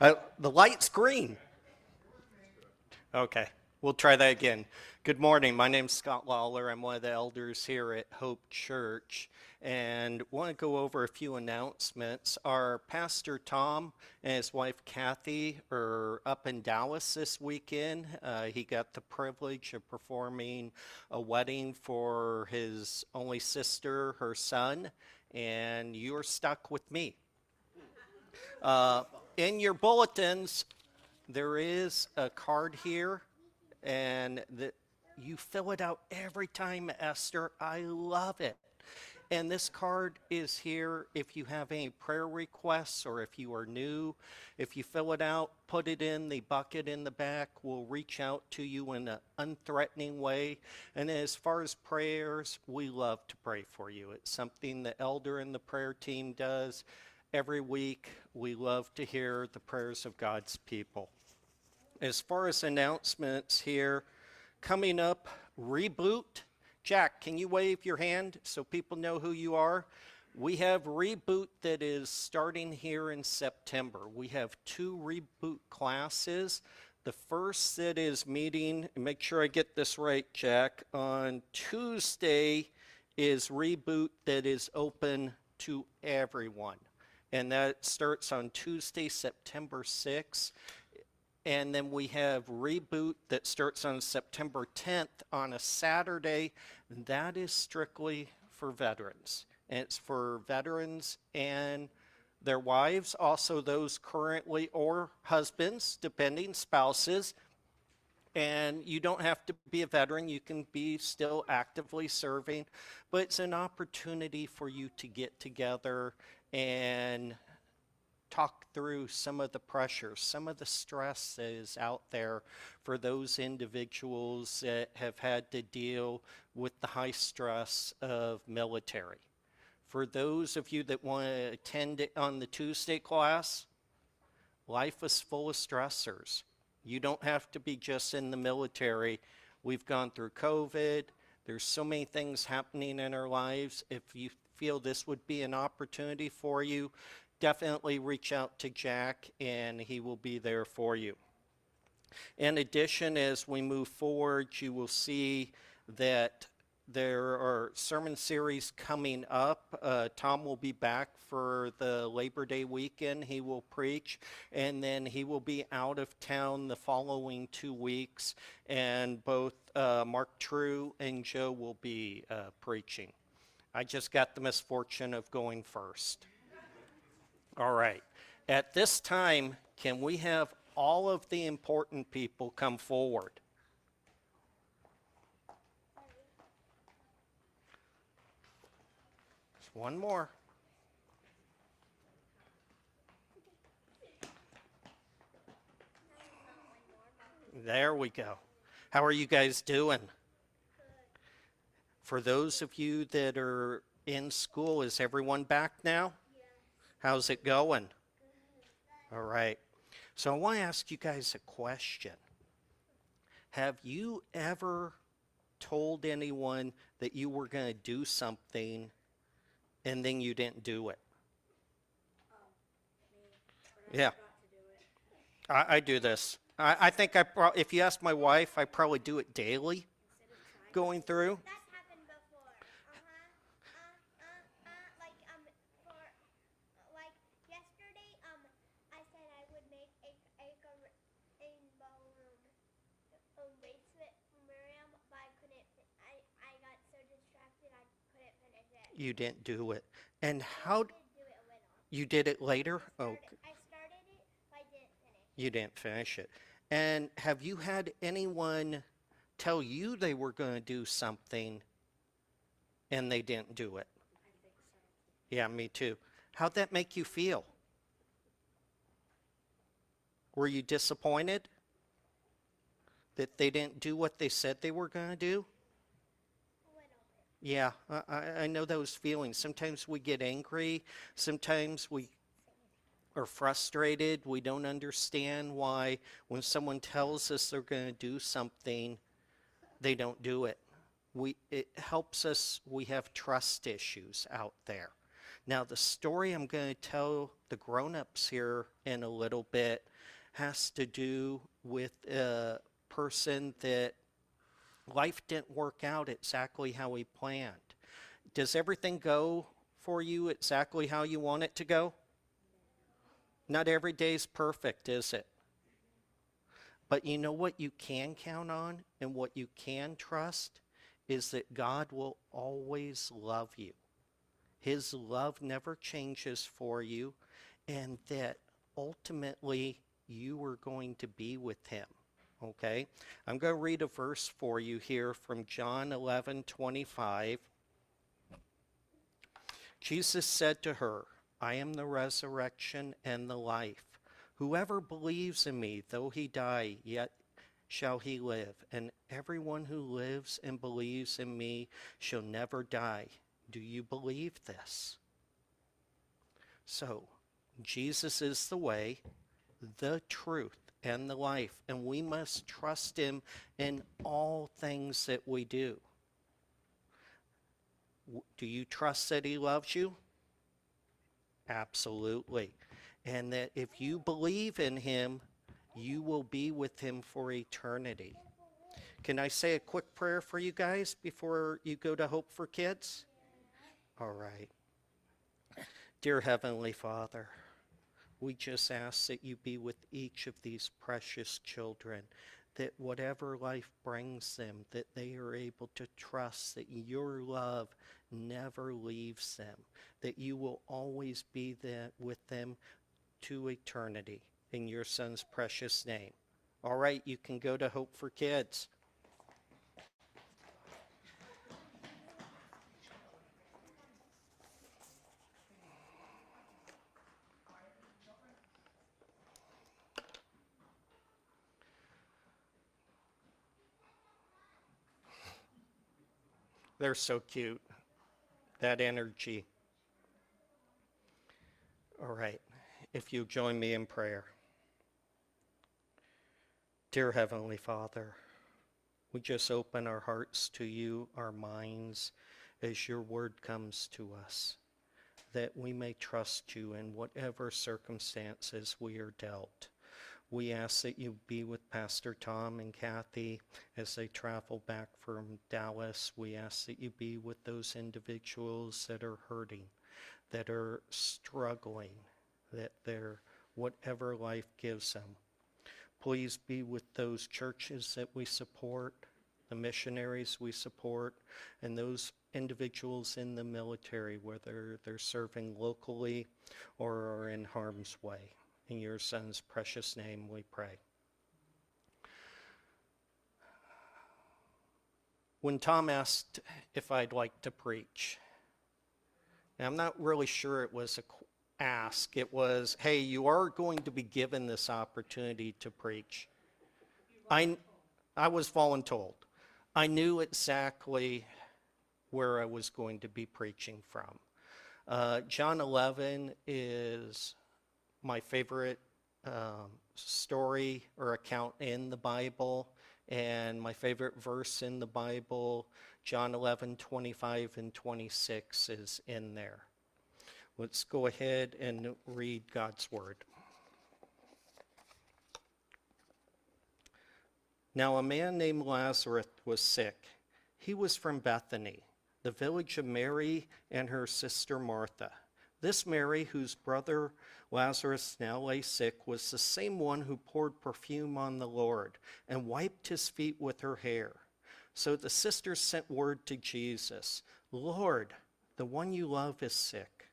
Uh, the light's green. Okay, we'll try that again. Good morning. My name's Scott Lawler. I'm one of the elders here at Hope Church and want to go over a few announcements. Our pastor Tom and his wife Kathy are up in Dallas this weekend. Uh, he got the privilege of performing a wedding for his only sister, her son, and you're stuck with me. Uh, in your bulletins, there is a card here, and you fill it out every time, Esther. I love it. And this card is here if you have any prayer requests or if you are new. If you fill it out, put it in the bucket in the back. We'll reach out to you in an unthreatening way. And as far as prayers, we love to pray for you. It's something the elder and the prayer team does every week. We love to hear the prayers of God's people. As far as announcements here, coming up, Reboot. Jack, can you wave your hand so people know who you are? We have Reboot that is starting here in September. We have two Reboot classes. The first that is meeting, make sure I get this right, Jack, on Tuesday is Reboot that is open to everyone and that starts on Tuesday, September 6th. And then we have Reboot that starts on September 10th on a Saturday. That is strictly for veterans. And it's for veterans and their wives, also those currently or husbands, depending, spouses. And you don't have to be a veteran, you can be still actively serving, but it's an opportunity for you to get together and talk through some of the pressures, some of the stress that is out there for those individuals that have had to deal with the high stress of military. For those of you that want to attend on the Tuesday class, life is full of stressors. You don't have to be just in the military. We've gone through COVID. There's so many things happening in our lives. If you feel this would be an opportunity for you, definitely reach out to Jack and he will be there for you. In addition, as we move forward, you will see that there are sermon series coming up. Uh, Tom will be back for the Labor Day weekend. He will preach, and then he will be out of town the following two weeks. And both uh, Mark True and Joe will be uh, preaching. I just got the misfortune of going first. All right. At this time, can we have all of the important people come forward? Just one more. There we go. How are you guys doing? For those of you that are in school, is everyone back now? How's it going? All right. So I want to ask you guys a question. Have you ever told anyone that you were going to do something and then you didn't do it? Yeah. I, I do this. I, I think I pro- if you ask my wife, I probably do it daily going through. You didn't do it. And how you did it later? Oh, I started It, didn't you didn't finish it. And have you had anyone tell you they were going to do something and they didn't do it? So. Yeah, me too. How'd that make you feel? Were you disappointed that they didn't do what they said they were going to do? Yeah, I, I know those feelings. Sometimes we get angry. Sometimes we are frustrated. We don't understand why when someone tells us they're going to do something, they don't do it. We, it helps us, we have trust issues out there. Now, the story I'm going to tell the grown ups here in a little bit has to do with a person that life didn't work out exactly how we planned. Does everything go for you exactly how you want it to go? Not every day's perfect, is it? But you know what you can count on and what you can trust is that God will always love you. His love never changes for you, and that ultimately you are going to be with Him. Okay? I'm going to read a verse for you here from John 11 25. Jesus said to her, I am the resurrection and the life. Whoever believes in me, though he die, yet shall he live. And everyone who lives and believes in me shall never die. Do you believe this? So, Jesus is the way, the truth, and the life, and we must trust him in all things that we do. Do you trust that he loves you? Absolutely. And that if you believe in him, you will be with him for eternity. Can I say a quick prayer for you guys before you go to Hope for Kids? All right. Dear Heavenly Father, we just ask that you be with each of these precious children, that whatever life brings them, that they are able to trust that your love never leaves them, that you will always be there with them to eternity. In your son's precious name. All right, you can go to Hope for Kids. They're so cute. That energy. All right, if you join me in prayer. Dear Heavenly Father, we just open our hearts to you, our minds, as your word comes to us, that we may trust you in whatever circumstances we are dealt. We ask that you be with Pastor Tom and Kathy as they travel back from Dallas. We ask that you be with those individuals that are hurting, that are struggling, that they're whatever life gives them. Please be with those churches that we support, the missionaries we support, and those individuals in the military, whether they're serving locally or are in harm's way. In your son's precious name we pray. When Tom asked if I'd like to preach, I'm not really sure it was a ask. It was, hey, you are going to be given this opportunity to preach. I, I was voluntold. I knew exactly where I was going to be preaching from. Uh, John 11 is my favorite um, story or account in the Bible, and my favorite verse in the Bible, John 11, 25 and 26, is in there. Let's go ahead and read God's Word. Now, a man named Lazarus was sick. He was from Bethany, the village of Mary and her sister Martha. This Mary, whose brother Lazarus now lay sick, was the same one who poured perfume on the Lord and wiped his feet with her hair. So the sisters sent word to Jesus Lord, the one you love is sick.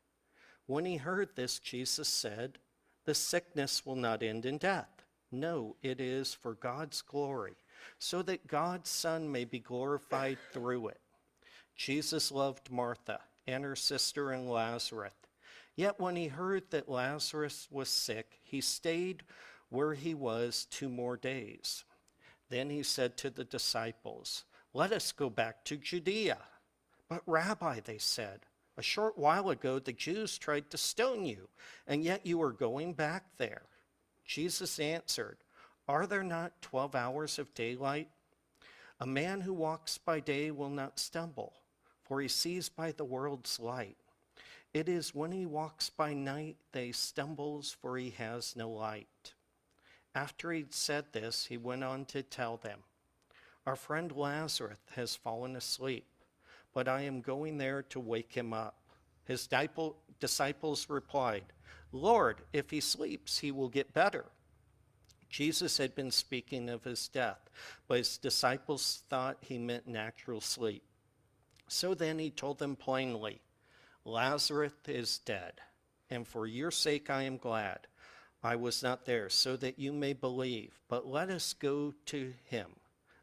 When he heard this, Jesus said, The sickness will not end in death. No, it is for God's glory, so that God's Son may be glorified through it. Jesus loved Martha and her sister and Lazarus. Yet when he heard that Lazarus was sick, he stayed where he was two more days. Then he said to the disciples, Let us go back to Judea. But, Rabbi, they said, a short while ago the Jews tried to stone you, and yet you are going back there. Jesus answered, Are there not twelve hours of daylight? A man who walks by day will not stumble, for he sees by the world's light. It is when he walks by night that he stumbles, for he has no light. After he'd said this, he went on to tell them, Our friend Lazarus has fallen asleep, but I am going there to wake him up. His disciples replied, Lord, if he sleeps, he will get better. Jesus had been speaking of his death, but his disciples thought he meant natural sleep. So then he told them plainly, Lazarus is dead, and for your sake I am glad I was not there, so that you may believe. But let us go to him.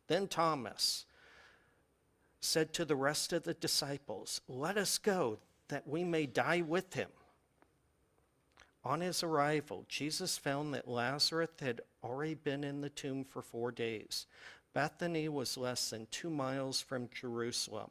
Then Thomas said to the rest of the disciples, Let us go, that we may die with him. On his arrival, Jesus found that Lazarus had already been in the tomb for four days. Bethany was less than two miles from Jerusalem,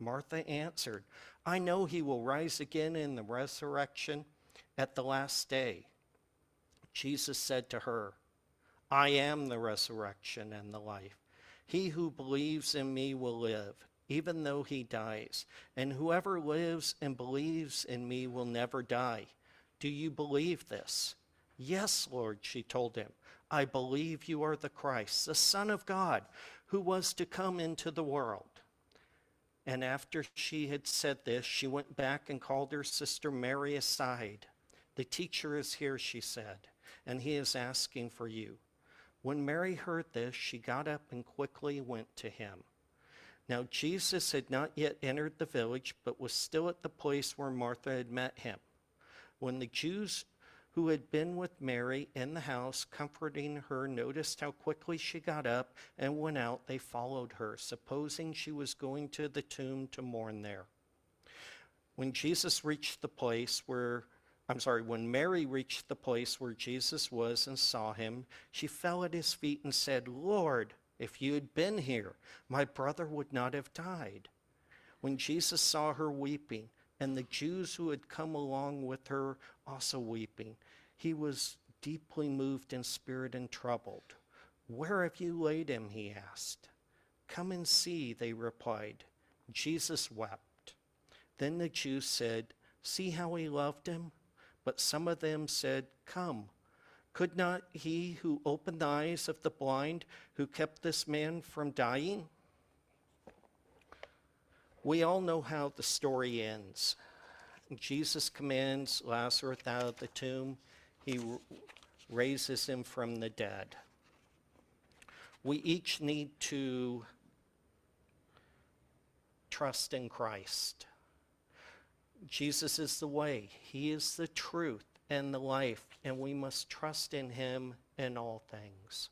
Martha answered, I know he will rise again in the resurrection at the last day. Jesus said to her, I am the resurrection and the life. He who believes in me will live, even though he dies. And whoever lives and believes in me will never die. Do you believe this? Yes, Lord, she told him. I believe you are the Christ, the Son of God, who was to come into the world. And after she had said this, she went back and called her sister Mary aside. The teacher is here, she said, and he is asking for you. When Mary heard this, she got up and quickly went to him. Now Jesus had not yet entered the village, but was still at the place where Martha had met him. When the Jews who had been with Mary in the house, comforting her, noticed how quickly she got up and went out, they followed her, supposing she was going to the tomb to mourn there. When Jesus reached the place where I'm sorry, when Mary reached the place where Jesus was and saw him, she fell at his feet and said, Lord, if you had been here, my brother would not have died. When Jesus saw her weeping, and the Jews who had come along with her also weeping, he was deeply moved in spirit and troubled. Where have you laid him? he asked. Come and see, they replied. Jesus wept. Then the Jews said, See how he loved him? But some of them said, Come, could not he who opened the eyes of the blind, who kept this man from dying? We all know how the story ends. Jesus commands Lazarus out of the tomb. He raises him from the dead. We each need to trust in Christ. Jesus is the way, He is the truth and the life, and we must trust in Him in all things.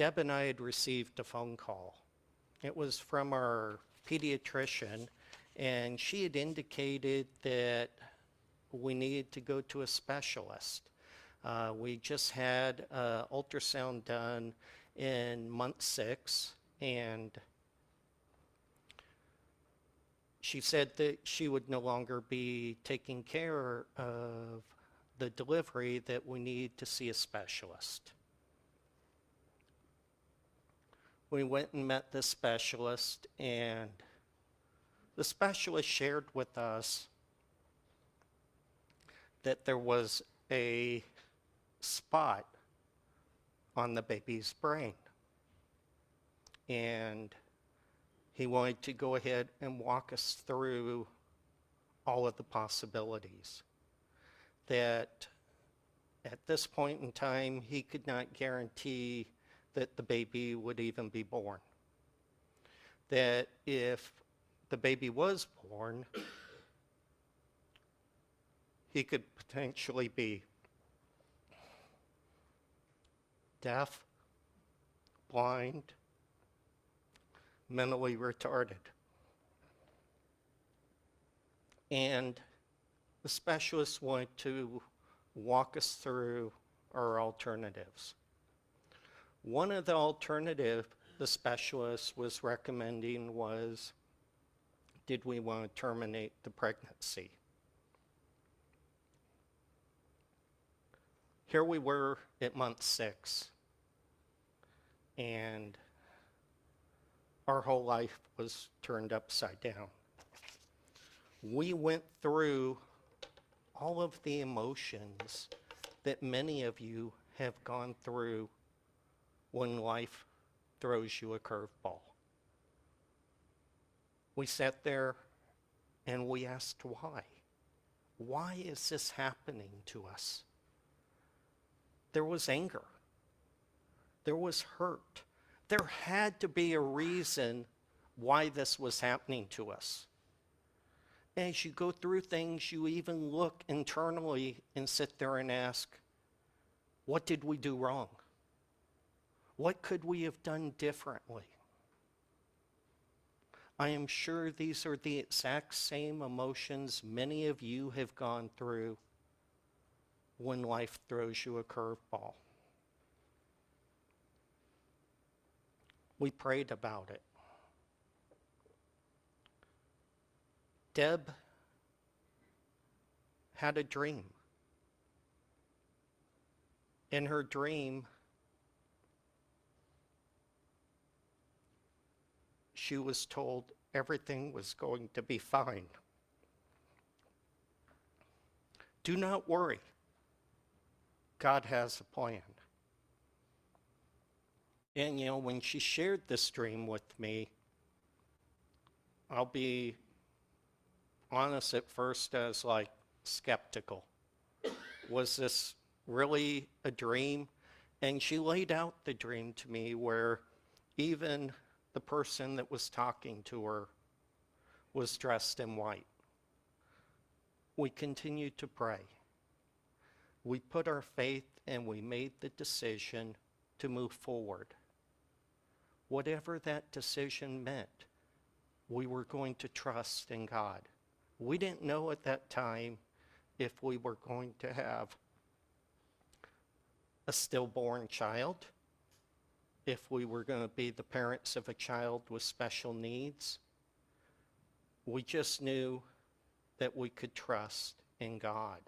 Deb and I had received a phone call. It was from our pediatrician, and she had indicated that we needed to go to a specialist. Uh, we just had an ultrasound done in month six, and she said that she would no longer be taking care of the delivery, that we need to see a specialist. We went and met the specialist, and the specialist shared with us that there was a spot on the baby's brain. And he wanted to go ahead and walk us through all of the possibilities. That at this point in time, he could not guarantee that the baby would even be born. That if the baby was born, he could potentially be deaf, blind, mentally retarded. And the specialist wanted to walk us through our alternatives. One of the alternative the specialist was recommending was, did we want to terminate the pregnancy? Here we were at month six, and our whole life was turned upside down. We went through all of the emotions that many of you have gone through when life throws you a curveball. We sat there and we asked why. Why is this happening to us? There was anger. There was hurt. There had to be a reason why this was happening to us. As you go through things, you even look internally and sit there and ask, what did we do wrong? What could we have done differently? I am sure these are the exact same emotions many of you have gone through when life throws you a curveball. We prayed about it. Deb had a dream. In her dream, she was told everything was going to be fine. Do not worry. God has a plan. And you know, when she shared this dream with me, I'll be honest at first as like skeptical. Was this really a dream? And she laid out the dream to me where even the person that was talking to her was dressed in white. We continued to pray. We put our faith and we made the decision to move forward. Whatever that decision meant, we were going to trust in God. We didn't know at that time if we were going to have a stillborn child, if we were going to be the parents of a child with special needs. We just knew that we could trust in God.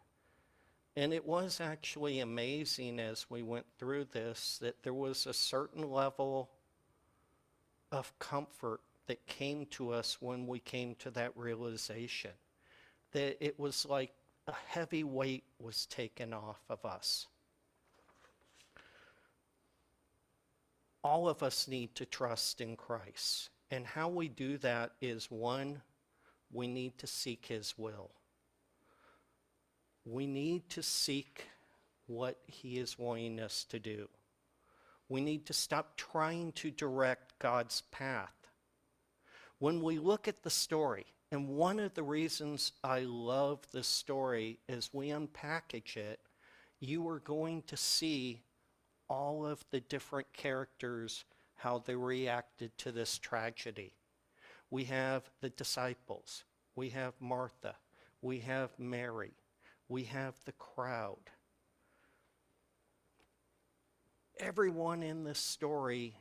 And it was actually amazing as we went through this that there was a certain level of comfort that came to us when we came to that realization. That it was like a heavy weight was taken off of us. All of us need to trust in Christ. And how we do that is one, we need to seek his will. We need to seek what he is wanting us to do. We need to stop trying to direct God's path. When we look at the story, and one of the reasons I love this story is we unpackage it, you are going to see all of the different characters, how they reacted to this tragedy. We have the disciples, we have Martha, we have Mary, we have the crowd. Everyone in this story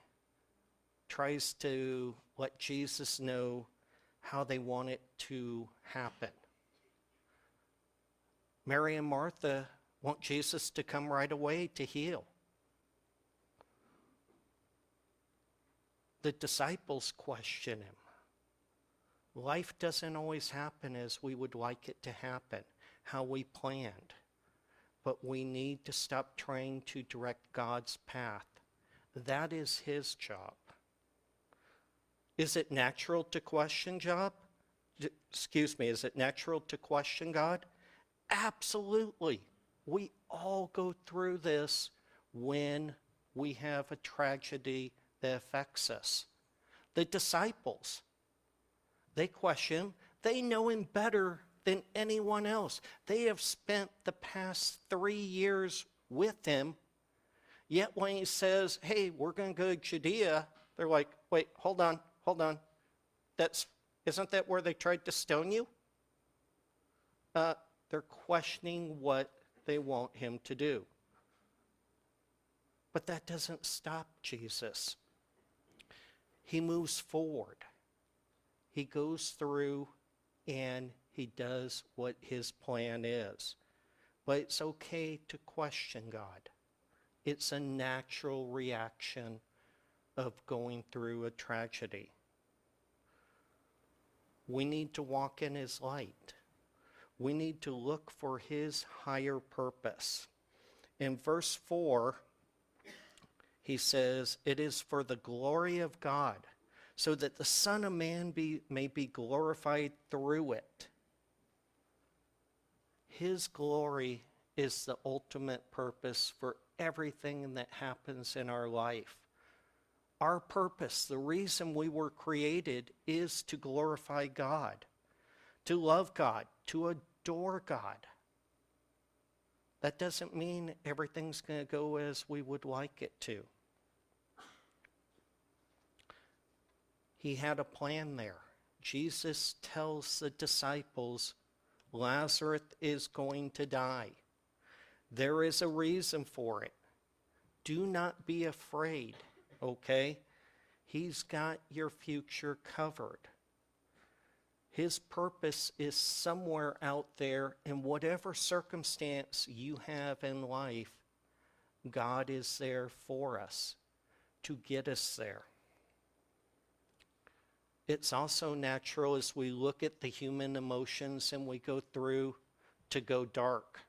tries to let Jesus know how they want it to happen. Mary and Martha want Jesus to come right away to heal. The disciples question him. Life doesn't always happen as we would like it to happen, how we planned. But we need to stop trying to direct God's path. That is his job. Is it natural to question job? Excuse me, is it natural to question God? Absolutely. We all go through this when we have a tragedy that affects us. The disciples, they question, they know him better than anyone else. They have spent the past three years with him. Yet when he says, hey, we're going to go to Judea, they're like, wait, hold on hold on. That's, isn't that where they tried to stone you? uh, they're questioning what they want him to do. But that doesn't stop Jesus. He moves forward. He goes through and he does what his plan is. But it's okay to question God. It's a natural reaction of going through a tragedy. We need to walk in his light. We need to look for his higher purpose. In verse 4, he says, It is for the glory of God, so that the Son of Man be, may be glorified through it. His glory is the ultimate purpose for everything that happens in our life. Our purpose, the reason we were created, is to glorify God, to love God, to adore God. That doesn't mean everything's going to go as we would like it to. He had a plan there. Jesus tells the disciples Lazarus is going to die. There is a reason for it. Do not be afraid, okay? He's got your future covered. His purpose is somewhere out there, in whatever circumstance you have in life, God is there for us to get us there. It's also natural as we look at the human emotions and we go through to go dark.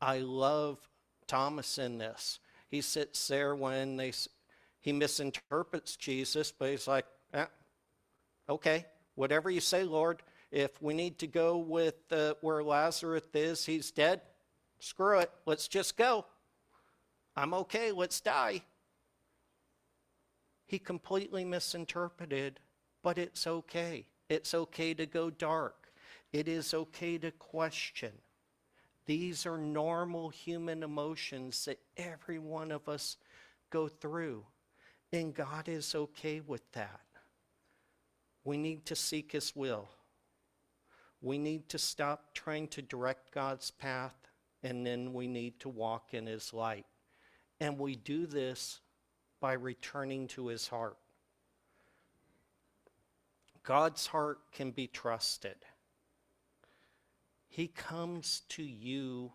I love Thomas in this. He sits there when they he misinterprets Jesus, but he's like, eh, okay, whatever you say, Lord. If we need to go with uh, where Lazarus is, he's dead. Screw it. Let's just go. I'm okay. Let's die. He completely misinterpreted, but it's okay. It's okay to go dark. It is okay to question. These are normal human emotions that every one of us go through. And God is okay with that. We need to seek His will. We need to stop trying to direct God's path, and then we need to walk in His light. And we do this by returning to His heart. God's heart can be trusted. He comes to you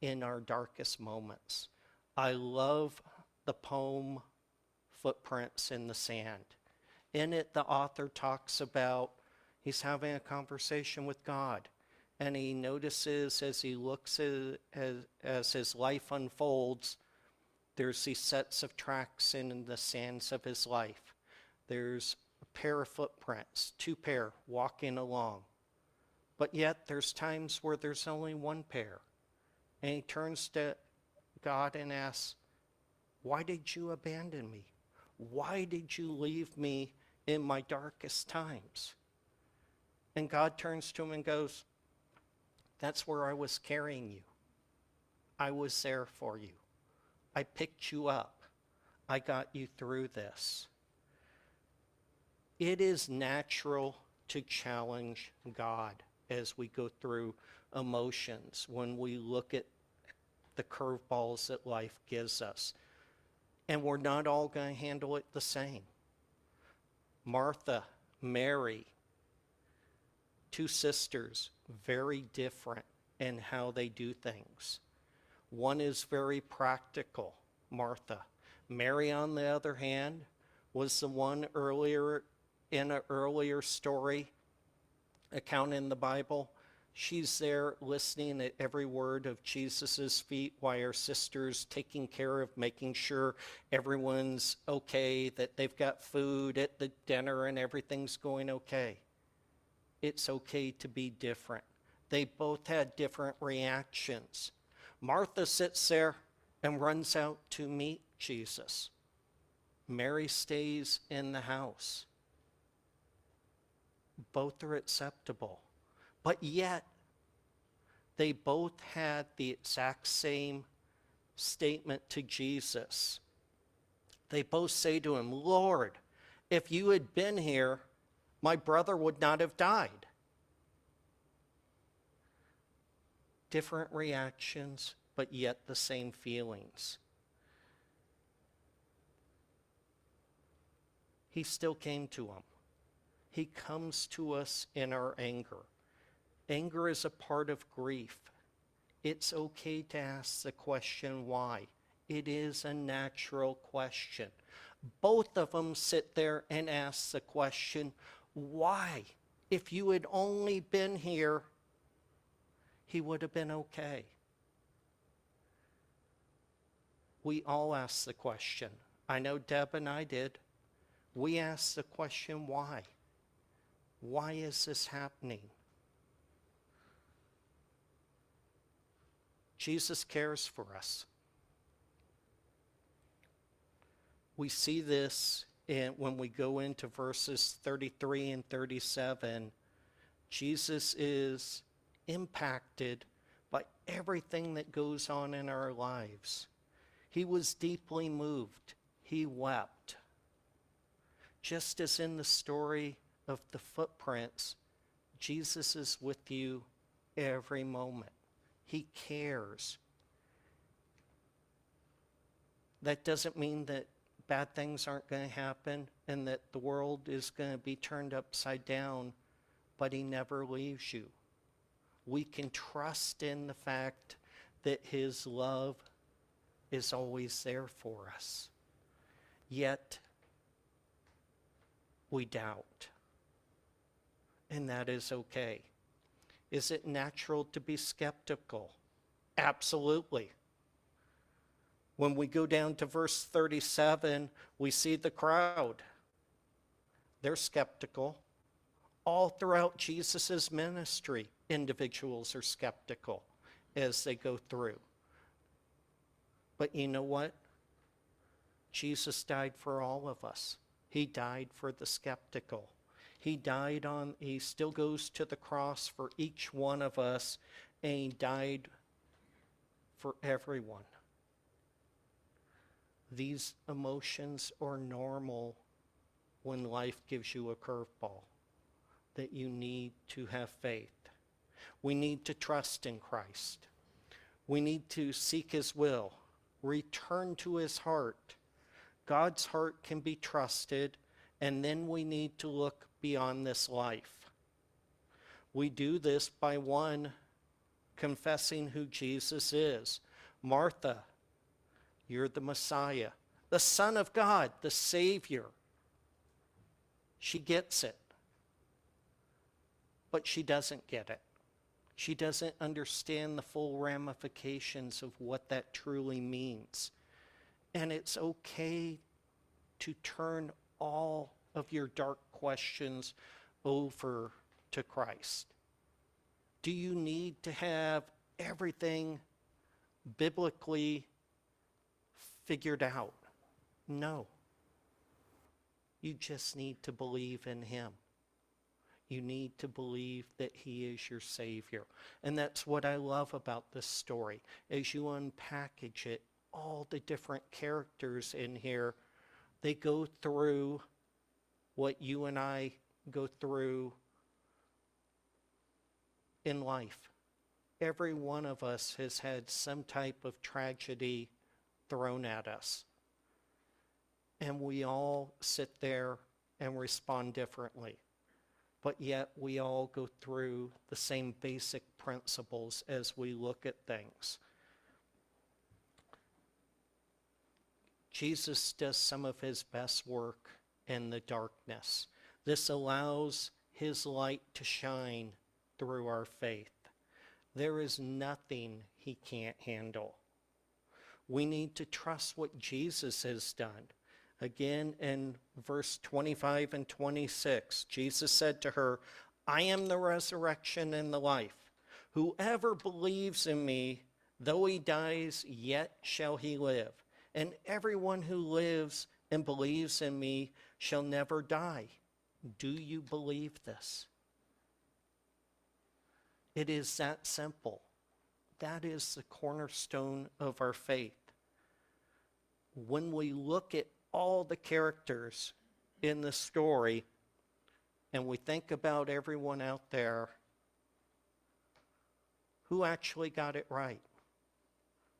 in our darkest moments. I love the poem Footprints in the Sand. In it, the author talks about he's having a conversation with God, and he notices as he looks at, as, as his life unfolds, there's these sets of tracks in the sands of his life. There's pair of footprints, two pair walking along. But yet there's times where there's only one pair. And he turns to God and asks, Why did you abandon me? Why did you leave me in my darkest times? And God turns to him and goes, That's where I was carrying you. I was there for you. I picked you up. I got you through this. It is natural to challenge God as we go through emotions, when we look at the curveballs that life gives us. And we're not all going to handle it the same. Martha, Mary, two sisters, very different in how they do things. One is very practical, Martha. Mary, on the other hand, was the one earlier in an earlier story account in the Bible. She's there listening at every word of Jesus' feet while her sister's taking care of making sure everyone's okay, that they've got food at the dinner and everything's going okay. It's okay to be different. They both had different reactions. Martha sits there and runs out to meet Jesus. Mary stays in the house both are acceptable. But yet, they both had the exact same statement to Jesus. They both say to him, Lord, if you had been here, my brother would not have died. different reactions, but yet the same feelings. He still came to him. He comes to us in our anger. Anger is a part of grief. It's okay to ask the question why. It is a natural question. Both of them sit there and ask the question, why? If you had only been here, he would have been okay. We all ask the question. I know Deb and I did. We ask the question, why? Why is this happening? Jesus cares for us. We see this in, when we go into verses 33 and 37. Jesus is impacted by everything that goes on in our lives. He was deeply moved. He wept. Just as in the story of the footprints, Jesus is with you every moment. He cares. That doesn't mean that bad things aren't going to happen and that the world is going to be turned upside down, but he never leaves you. We can trust in the fact that his love is always there for us. Yet, we doubt. And that is okay. Is it natural to be skeptical? Absolutely. When we go down to verse 37, we see the crowd. They're skeptical. All throughout Jesus' ministry, individuals are skeptical as they go through. But you know what? Jesus died for all of us. He died for the skeptical. He died on, he still goes to the cross for each one of us, and died for everyone. These emotions are normal when life gives you a curveball, that you need to have faith. We need to trust in Christ. We need to seek his will, return to his heart. God's heart can be trusted, and then we need to look beyond this life. We do this by one, confessing who Jesus is. Martha, you're the Messiah, the Son of God, the Savior. She gets it, but she doesn't get it. She doesn't understand the full ramifications of what that truly means. And it's okay to turn all of your dark questions over to Christ. Do you need to have everything biblically figured out? No. You just need to believe in Him. You need to believe that He is your Savior. And that's what I love about this story. As you unpackage it, all the different characters in here, they go through what you and I go through in life. Every one of us has had some type of tragedy thrown at us. And we all sit there and respond differently. But yet we all go through the same basic principles as we look at things. Jesus does some of his best work in the darkness. This allows his light to shine through our faith. There is nothing he can't handle. We need to trust what Jesus has done. Again, in verse 25 and 26, Jesus said to her, I am the resurrection and the life. Whoever believes in me, though he dies, yet shall he live. And everyone who lives and believes in me shall never die. Do you believe this? It is that simple. That is the cornerstone of our faith. When we look at all the characters in the story and we think about everyone out there, who actually got it right?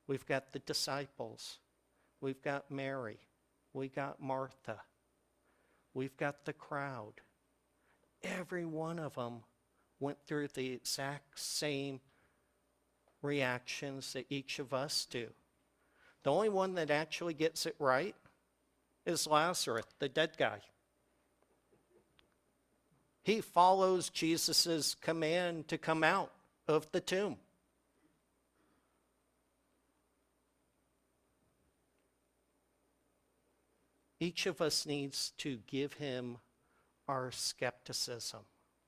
We've got the disciples. We've got Mary. We got Martha. We've got the crowd. Every one of them went through the exact same reactions that each of us do. The only one that actually gets it right is Lazarus, the dead guy. He follows Jesus' command to come out of the tomb. Each of us needs to give him our skepticism,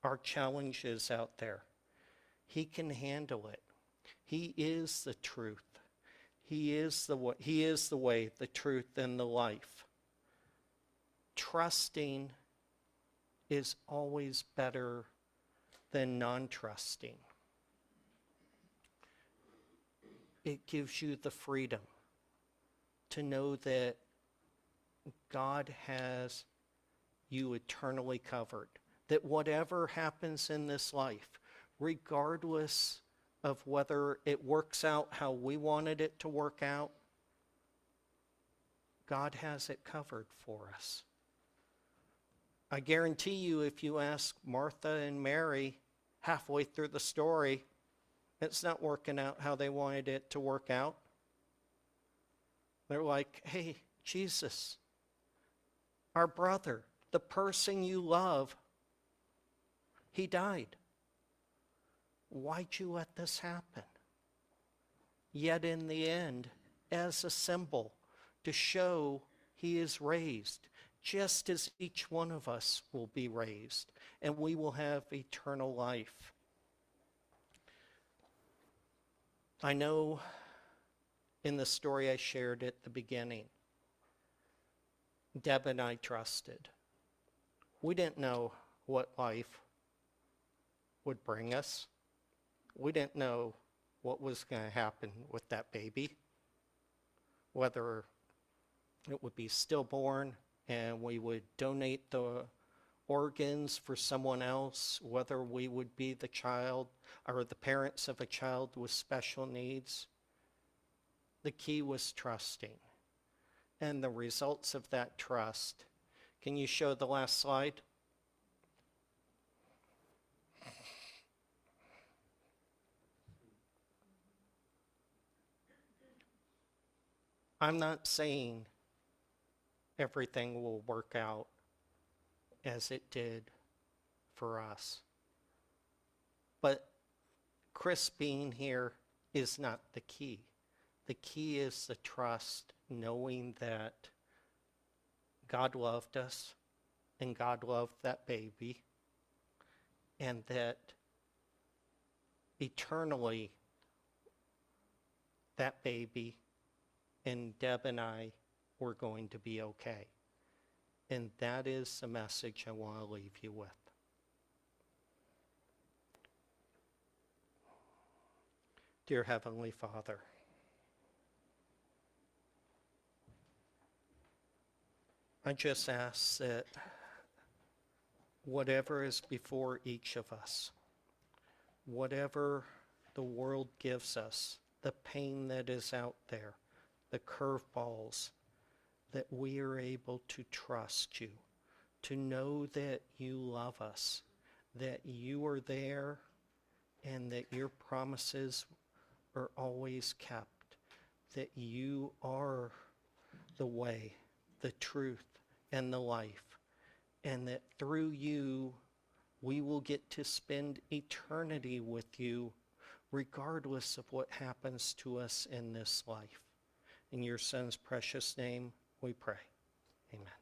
our challenges out there. He can handle it. He is the truth. He is the way, he is the way, the truth, and the life. Trusting is always better than non-trusting. It gives you the freedom to know that God has you eternally covered. That whatever happens in this life, regardless of whether it works out how we wanted it to work out, God has it covered for us. I guarantee you, if you ask Martha and Mary halfway through the story, it's not working out how they wanted it to work out. They're like, hey, Jesus, our brother, the person you love, he died. Why'd you let this happen? Yet in the end, as a symbol to show he is raised, just as each one of us will be raised, and we will have eternal life. I know in the story I shared at the beginning, Deb and I trusted. We didn't know what life would bring us. We didn't know what was going to happen with that baby, whether it would be stillborn and we would donate the organs for someone else, whether we would be the child or the parents of a child with special needs. The key was trusting. And the results of that trust. Can you show the last slide? I'm not saying everything will work out as it did for us. But Chris being here is not the key. The key is the trust, knowing that God loved us and God loved that baby, and that eternally that baby and Deb and I were going to be okay. And that is the message I want to leave you with. Dear Heavenly Father, I just ask that whatever is before each of us, whatever the world gives us, the pain that is out there, the curveballs, that we are able to trust you, to know that you love us, that you are there, and that your promises are always kept, that you are the way, the truth, and the life, and that through you we will get to spend eternity with you regardless of what happens to us in this life. In your son's precious name, we pray. Amen.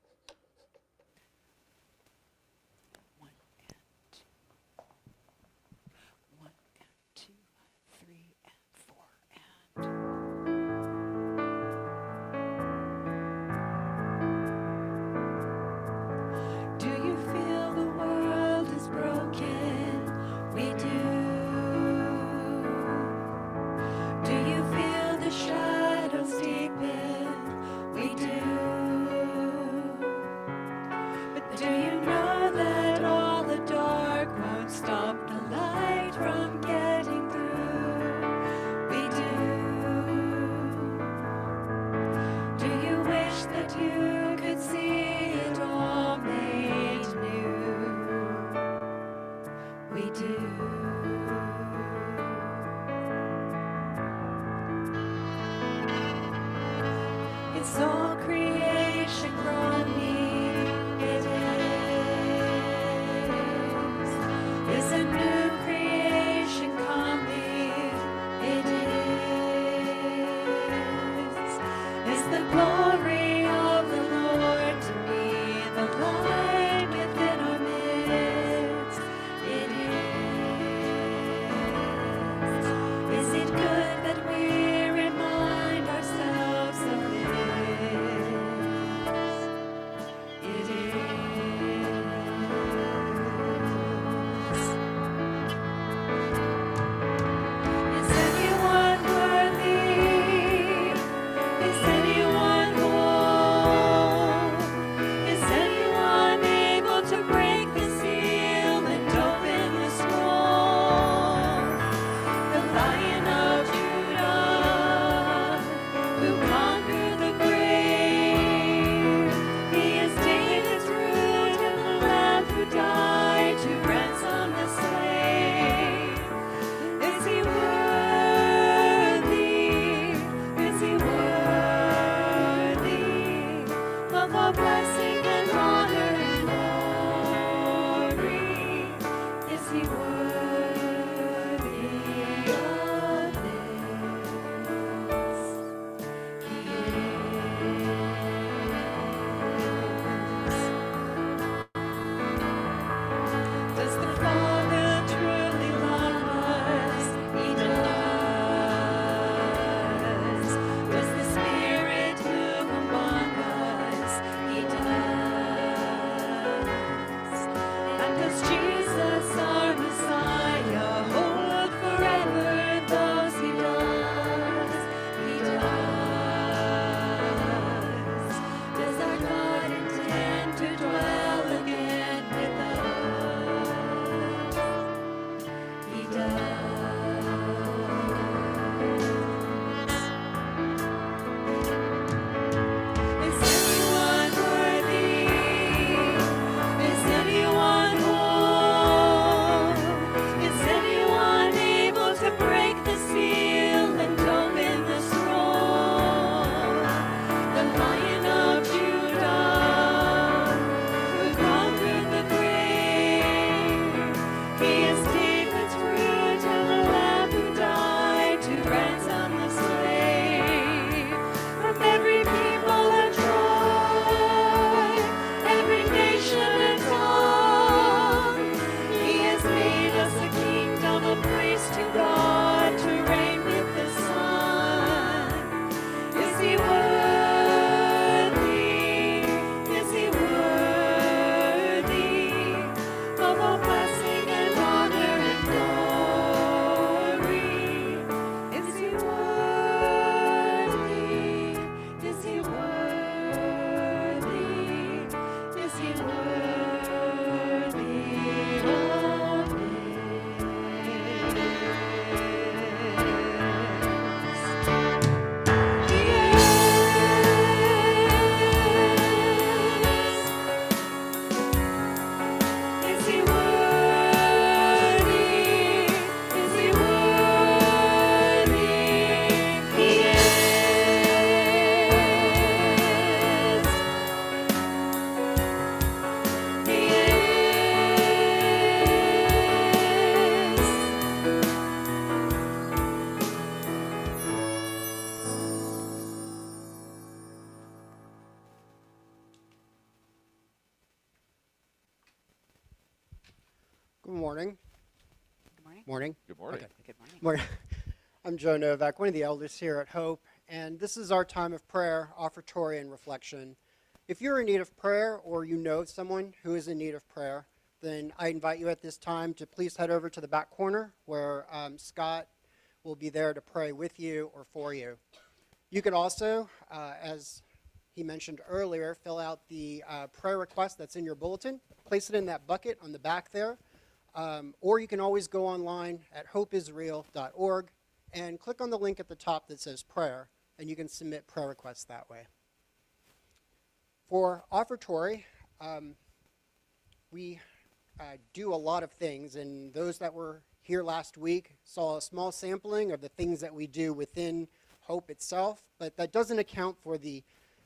I'm Joe Novak, one of the elders here at Hope, and this is our time of prayer, offertory, and reflection. If you're in need of prayer or you know someone who is in need of prayer, then I invite you at this time to please head over to the back corner where um, Scott will be there to pray with you or for you. You can also, uh, as he mentioned earlier, fill out the uh, prayer request that's in your bulletin, place it in that bucket on the back there, um, or you can always go online at hopeisreal.org and click on the link at the top that says prayer, and you can submit prayer requests that way. For offertory, um, we uh, do a lot of things, and those that were here last week saw a small sampling of the things that we do within Hope itself, but that doesn't account for the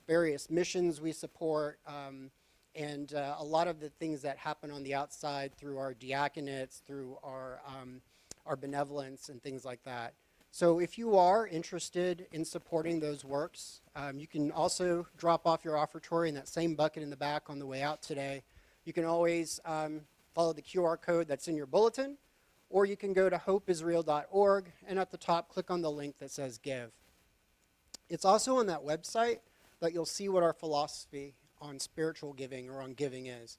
various missions we support um, and uh, a lot of the things that happen on the outside through our diaconates, through our, um, our benevolence, and things like that. So if you are interested in supporting those works, um, you can also drop off your offertory in that same bucket in the back on the way out today. You can always um, follow the QR code that's in your bulletin, or you can go to hopeisreal.org and at the top click on the link that says Give. It's also on that website that you'll see what our philosophy on spiritual giving or on giving is.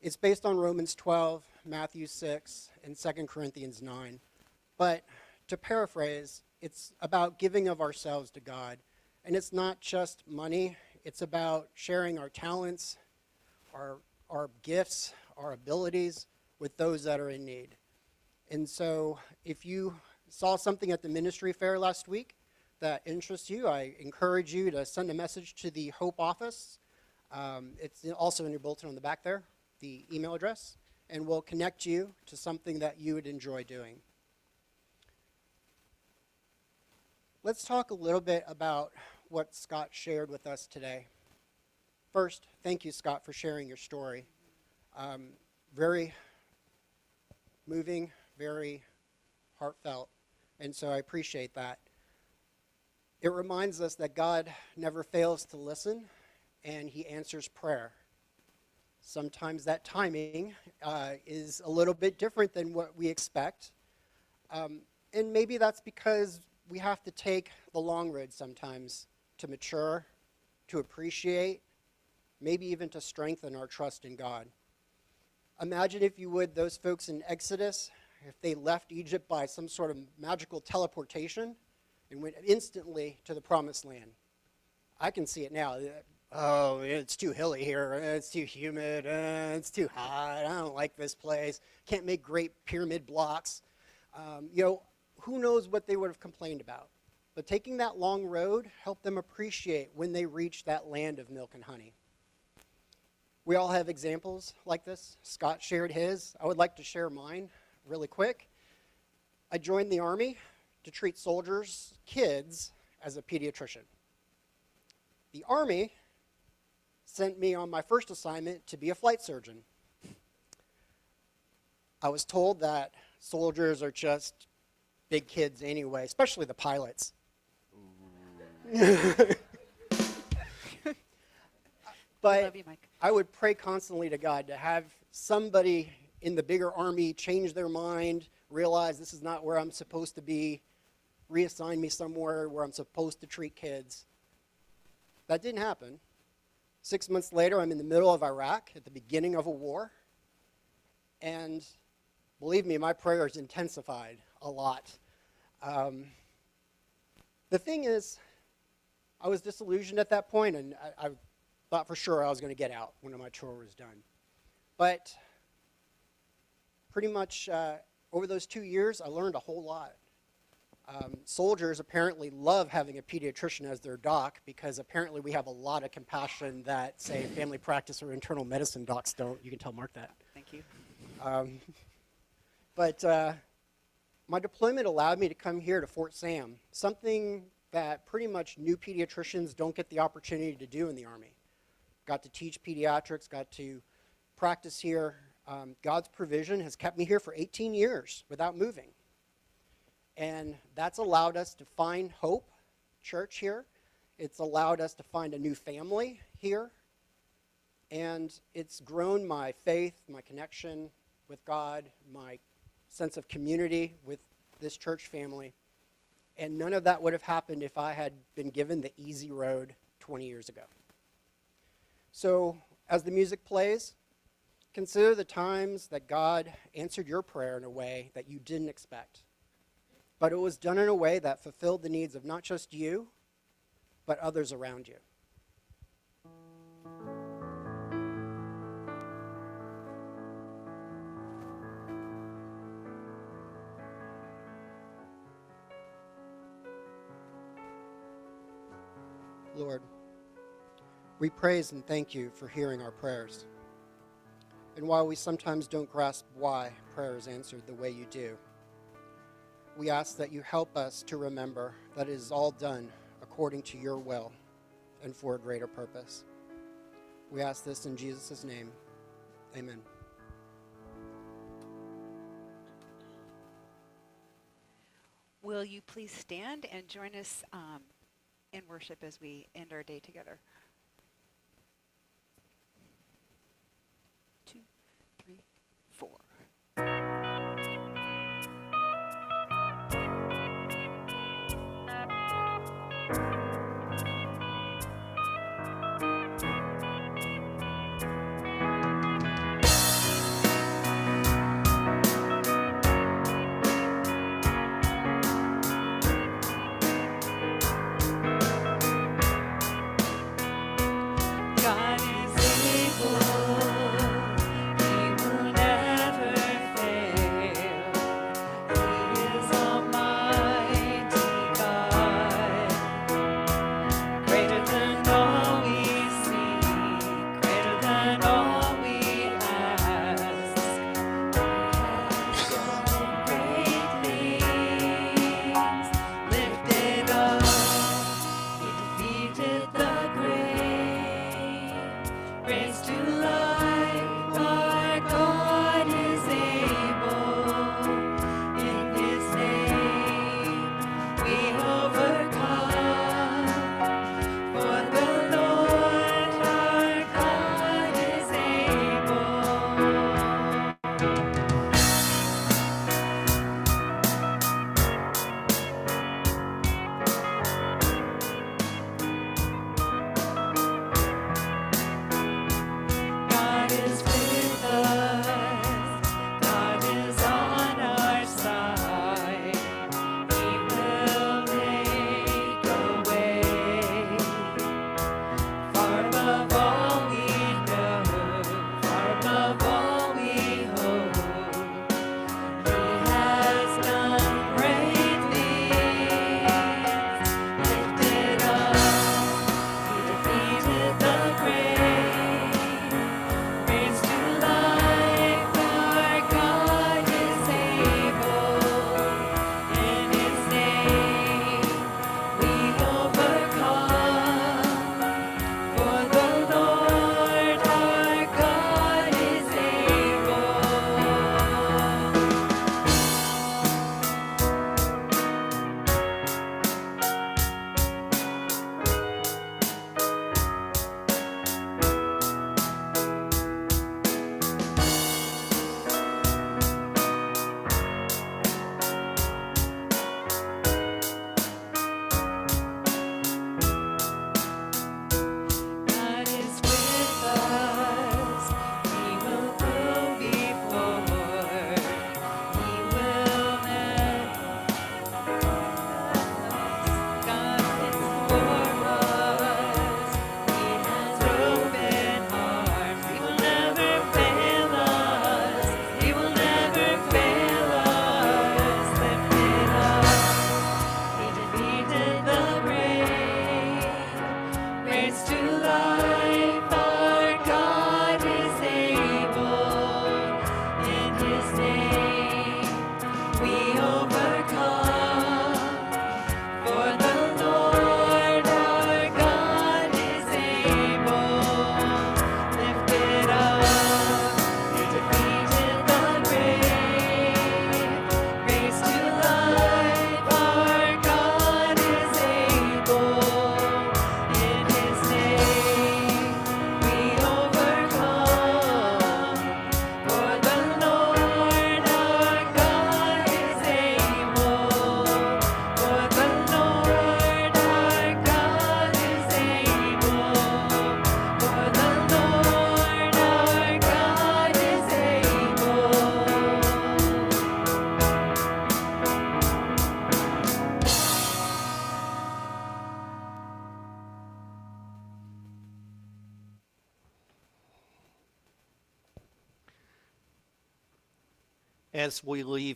It's based on Romans 12, Matthew 6, and 2 Corinthians 9. But to paraphrase, it's about giving of ourselves to God. And it's not just money, it's about sharing our talents, our, our gifts, our abilities with those that are in need. And so if you saw something at the ministry fair last week that interests you, I encourage you to send a message to the Hope office. Um, it's also in your bulletin on the back there, the email address, and we'll connect you to something that you would enjoy doing. Let's talk a little bit about what Scott shared with us today. First, thank you, Scott, for sharing your story. Um, very moving, very heartfelt, and so I appreciate that. It reminds us that God never fails to listen and he answers prayer. Sometimes that timing uh, is a little bit different than what we expect. Um, and maybe that's because we have to take the long road sometimes to mature, to appreciate, maybe even to strengthen our trust in God. Imagine, if you would, those folks in Exodus, if they left Egypt by some sort of magical teleportation and went instantly to the promised land. I can see it now. Oh, it's too hilly here. It's too humid. Uh, it's too hot. I don't like this place. Can't make great pyramid blocks. Um, you know, who knows what they would have complained about. But taking that long road helped them appreciate when they reached that land of milk and honey. We all have examples like this. Scott shared his. I would like to share mine really quick. I joined the Army to treat soldiers' kids as a pediatrician. The Army sent me on my first assignment to be a flight surgeon. I was told that soldiers are just big kids anyway, especially the pilots. but you. I would pray constantly to God to have somebody in the bigger army change their mind, realize this is not where I'm supposed to be, reassign me somewhere where I'm supposed to treat kids. That didn't happen. Six months later, I'm in the middle of Iraq at the beginning of a war. And believe me, my prayers intensified a lot. Um, the thing is, I was disillusioned at that point, and I, I thought for sure I was going to get out when my tour was done. But pretty much uh, over those two years, I learned a whole lot. Um, soldiers apparently love having a pediatrician as their doc because apparently we have a lot of compassion that, say, family practice or internal medicine docs don't. You can tell Mark that. Thank you. Um, but uh, my deployment allowed me to come here to Fort Sam, something that pretty much new pediatricians don't get the opportunity to do in the Army. Got to teach pediatrics, got to practice here. Um, God's provision has kept me here for 18 years without moving. And that's allowed us to find hope, church here. It's allowed us to find a new family here. And it's grown my faith, my connection, with God, my sense of community with this church family. And none of that would have happened if I had been given the easy road 20 years ago. So, as the music plays, consider the times that God answered your prayer in a way that you didn't expect. But it was done in a way that fulfilled the needs of not just you, but others around you. Lord, we praise and thank you for hearing our prayers. And while we sometimes don't grasp why prayer is answered the way you do, we ask that you help us to remember that it is all done according to your will and for a greater purpose. We ask this in Jesus' name. Amen. Will you please stand and join us um, in worship as we end our day together?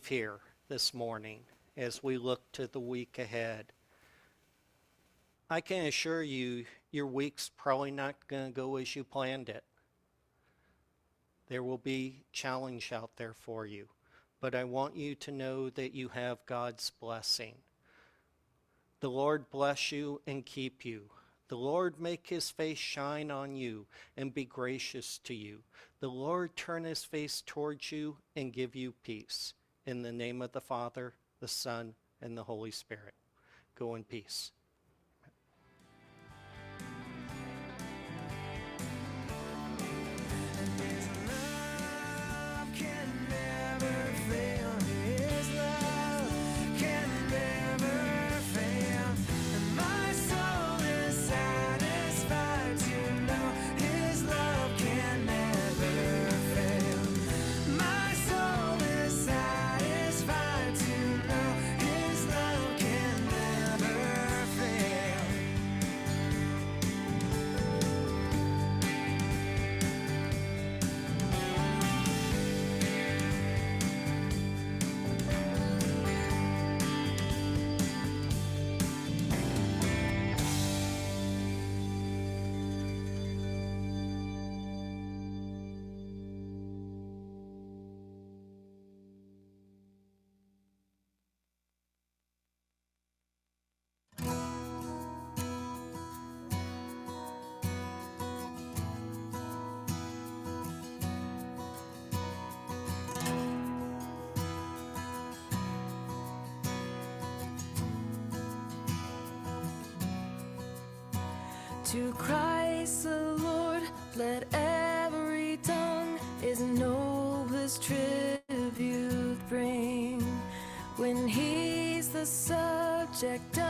Here this morning, as we look to the week ahead, I can assure you your week's probably not going to go as you planned it. There will be challenge out there for you, but I want you to know that you have God's blessing. The Lord bless you and keep you. The Lord make his face shine on you and be gracious to you. The Lord turn his face towards you and give you peace. In the name of the Father, the Son, and the Holy Spirit. Go in peace. To Christ the Lord, let every tongue His noblest tribute bring. When He's the subject of